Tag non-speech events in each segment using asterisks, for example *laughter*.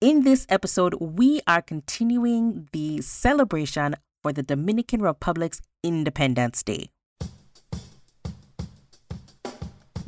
In this episode, we are continuing the celebration for the Dominican Republic's Independence Day.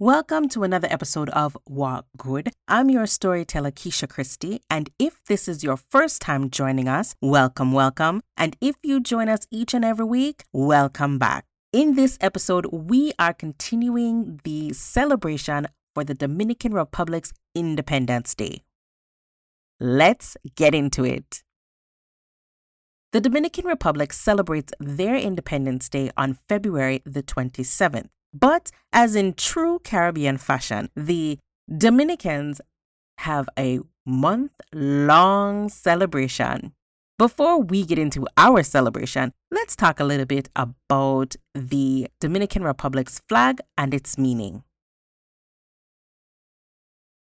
Welcome to another episode of Walk Good. I'm your storyteller, Keisha Christie, and if this is your first time joining us, welcome, welcome. And if you join us each and every week, welcome back. In this episode, we are continuing the celebration for the Dominican Republic's Independence Day. Let's get into it. The Dominican Republic celebrates their Independence Day on February the 27th. But as in true Caribbean fashion, the Dominicans have a month long celebration. Before we get into our celebration, let's talk a little bit about the Dominican Republic's flag and its meaning.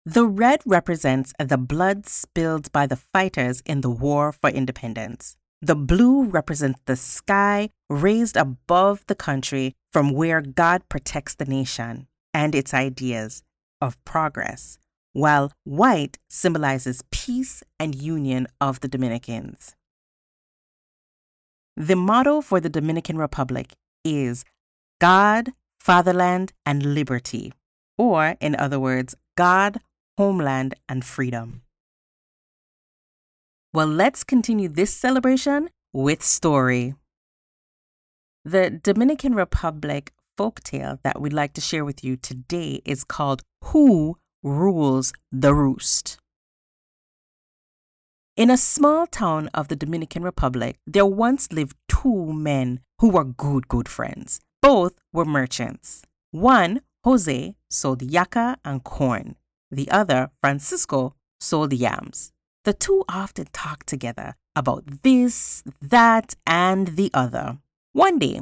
The red represents the blood spilled by the fighters in the War for Independence. The blue represents the sky raised above the country from where God protects the nation and its ideas of progress, while white symbolizes peace and union of the Dominicans. The motto for the Dominican Republic is God, Fatherland, and Liberty, or in other words, God, Homeland, and Freedom. Well, let's continue this celebration with story. The Dominican Republic folktale that we'd like to share with you today is called Who Rules the Roost? In a small town of the Dominican Republic, there once lived two men who were good, good friends. Both were merchants. One, Jose, sold yucca and corn. The other, Francisco, sold yams. The two often talked together about this, that, and the other. One day,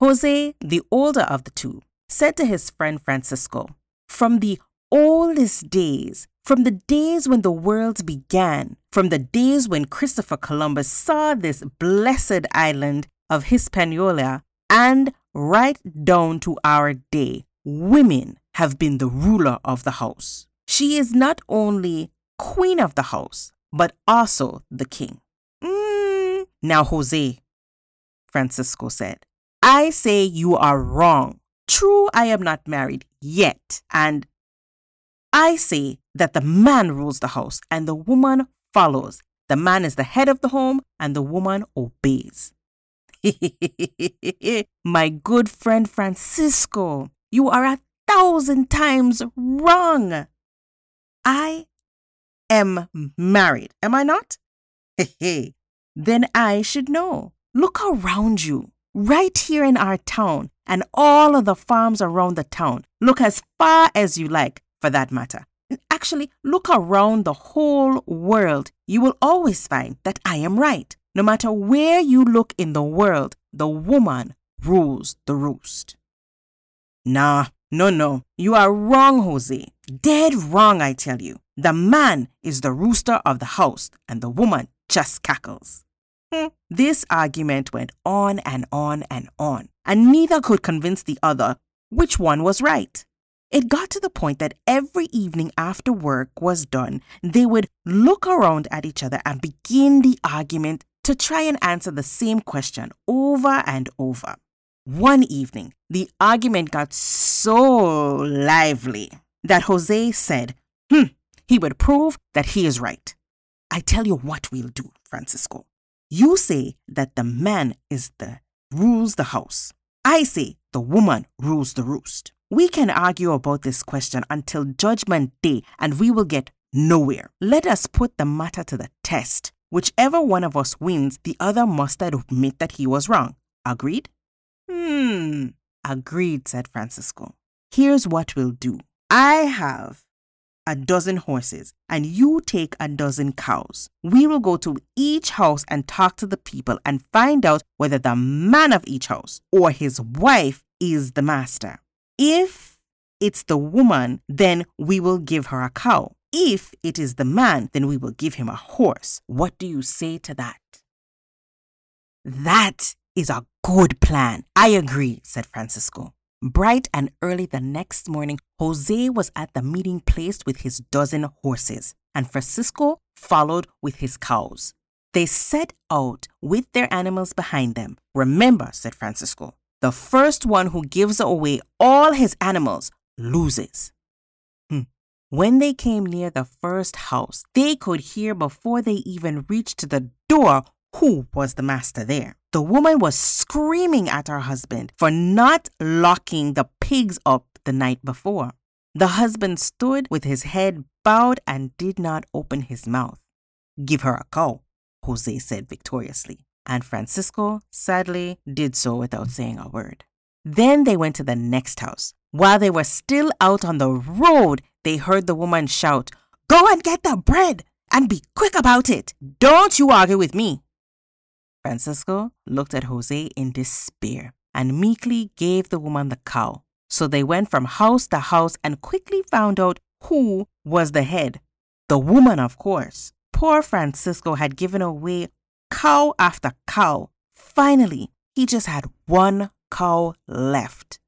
Jose, the older of the two, said to his friend Francisco, From the oldest days, from the days when the world began, from the days when Christopher Columbus saw this blessed island of Hispaniola, and right down to our day, women have been the ruler of the house. She is not only queen of the house, but also the king. Mm. Now, Jose, Francisco said, I say you are wrong. True, I am not married yet, and I say that the man rules the house and the woman follows. The man is the head of the home and the woman obeys. *laughs* My good friend Francisco, you are a thousand times wrong. I am married, am I not? Hehe. Then I should know. Look around you, right here in our town and all of the farms around the town. Look as far as you like, for that matter. Actually, look around the whole world. You will always find that I am right. No matter where you look in the world, the woman rules the roost. Nah, no, no, you are wrong, Jose. Dead wrong, I tell you. The man is the rooster of the house, and the woman just cackles. Hmm. This argument went on and on and on, and neither could convince the other which one was right. It got to the point that every evening after work was done, they would look around at each other and begin the argument to try and answer the same question over and over. One evening, the argument got so lively that Jose said, Hmm, he would prove that he is right. I tell you what we'll do, Francisco. You say that the man is the rules the house. I say the woman rules the roost. We can argue about this question until judgment day and we will get nowhere. Let us put the matter to the test. Whichever one of us wins, the other must admit that he was wrong. Agreed? Hmm, agreed, said Francisco. Here's what we'll do. I have a dozen horses and you take a dozen cows. We will go to each house and talk to the people and find out whether the man of each house or his wife is the master. If it's the woman, then we will give her a cow. If it is the man, then we will give him a horse. What do you say to that? That is a good plan. I agree, said Francisco. Bright and early the next morning, Jose was at the meeting place with his dozen horses, and Francisco followed with his cows. They set out with their animals behind them. Remember, said Francisco, the first one who gives away all his animals loses. Hmm. When they came near the first house, they could hear before they even reached the door who was the master there. The woman was screaming at her husband for not locking the pigs up the night before. The husband stood with his head bowed and did not open his mouth. Give her a cow, Jose said victoriously, and Francisco sadly did so without saying a word. Then they went to the next house. While they were still out on the road, they heard the woman shout, Go and get the bread and be quick about it. Don't you argue with me. Francisco looked at Jose in despair and meekly gave the woman the cow. So they went from house to house and quickly found out who was the head. The woman, of course. Poor Francisco had given away cow after cow. Finally, he just had one cow left.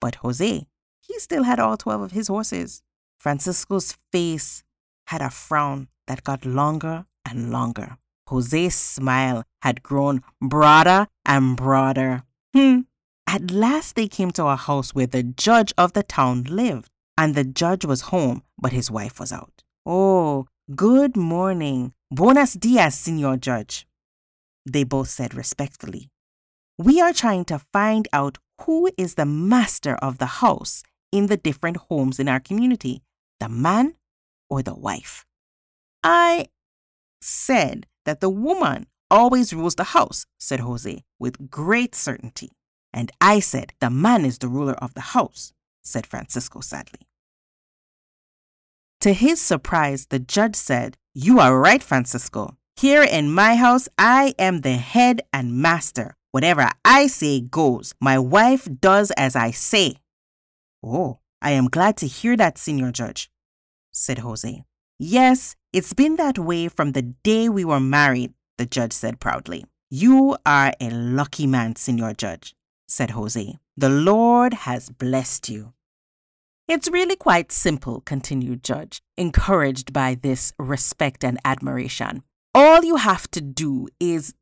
But Jose, he still had all 12 of his horses. Francisco's face had a frown that got longer and longer. Jose's smile had grown broader and broader. Hmm. At last they came to a house where the judge of the town lived, and the judge was home, but his wife was out. Oh, good morning. Buenos dias, Senor Judge. They both said respectfully. We are trying to find out who is the master of the house in the different homes in our community, the man or the wife. I said that the woman always rules the house, said Jose with great certainty. And I said, the man is the ruler of the house, said Francisco sadly. To his surprise, the judge said, You are right, Francisco. Here in my house, I am the head and master. Whatever I say goes. My wife does as I say. Oh, I am glad to hear that, Senor Judge, said Jose. Yes, it's been that way from the day we were married, the judge said proudly. You are a lucky man, Senor Judge, said Jose. The Lord has blessed you. It's really quite simple, continued Judge, encouraged by this respect and admiration. All you have to do is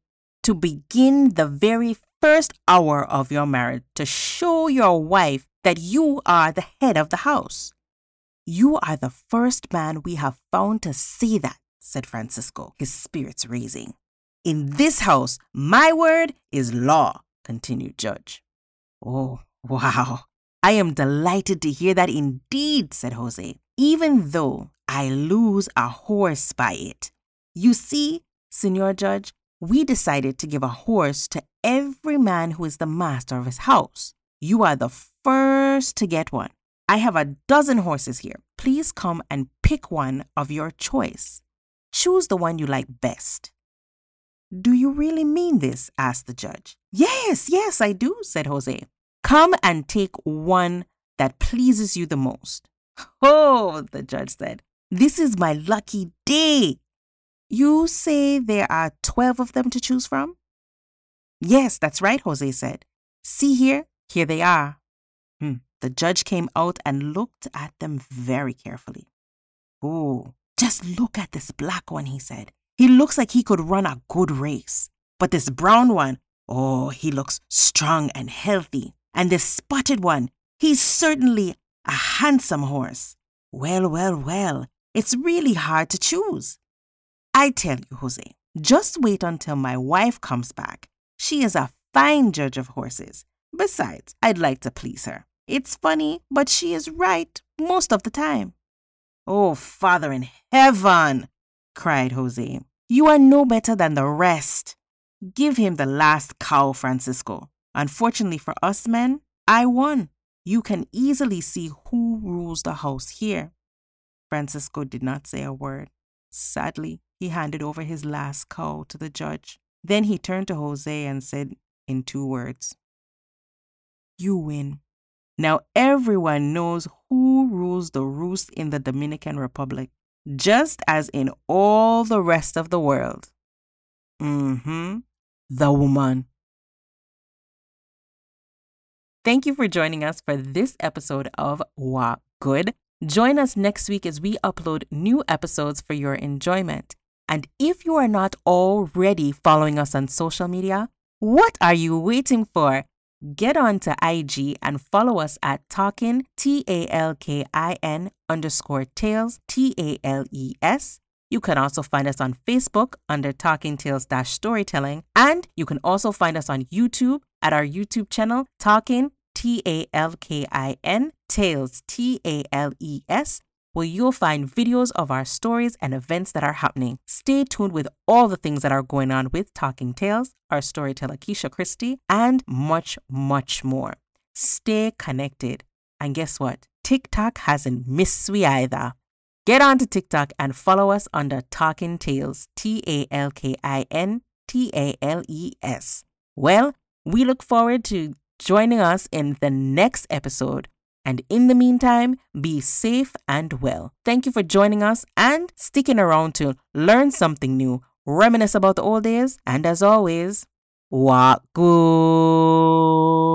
to begin the very first hour of your marriage to show your wife that you are the head of the house. You are the first man we have found to say that, said Francisco, his spirits raising. In this house, my word is law, continued Judge. Oh, wow. I am delighted to hear that indeed, said Jose, even though I lose a horse by it. You see, Senor Judge, we decided to give a horse to every man who is the master of his house. You are the first to get one. I have a dozen horses here. Please come and pick one of your choice. Choose the one you like best. Do you really mean this? asked the judge. Yes, yes, I do, said Jose. Come and take one that pleases you the most. *laughs* Oh, the judge said, this is my lucky day. You say there are 12 of them to choose from? Yes, that's right, Jose said. See here, here they are. The judge came out and looked at them very carefully. Oh, just look at this black one, he said. He looks like he could run a good race. But this brown one, oh, he looks strong and healthy. And this spotted one, he's certainly a handsome horse. Well, well, well, it's really hard to choose. I tell you, Jose, just wait until my wife comes back. She is a fine judge of horses. Besides, I'd like to please her. It's funny, but she is right most of the time. Oh, Father in heaven, cried Jose. You are no better than the rest. Give him the last cow, Francisco. Unfortunately for us men, I won. You can easily see who rules the house here. Francisco did not say a word. Sadly, he handed over his last cow to the judge. Then he turned to Jose and said in two words, You win. Now everyone knows who rules the roost in the Dominican Republic, just as in all the rest of the world. Mm hmm. The woman. Thank you for joining us for this episode of Walk Good. Join us next week as we upload new episodes for your enjoyment. And if you are not already following us on social media, what are you waiting for? Get on to IG and follow us at Talkin, T A L K I N underscore Tales, T A L E S. You can also find us on Facebook under Talkin Tales Dash Storytelling. And you can also find us on YouTube at our YouTube channel, Talkin T A L K I N, Tales, T A L E S, where you'll find videos of our stories and events that are happening. Stay tuned with all the things that are going on with Talkin Tales, our storyteller Keisha Christie, and much, much more. Stay connected. And guess what? TikTok hasn't missed we either. Get on to TikTok and follow us under Talkin Tales, T A L K I N T A L E S. Well, we look forward to joining us in the next episode. And in the meantime, be safe and well. Thank you for joining us and sticking around to learn something new, reminisce about the old days, and as always, walk good.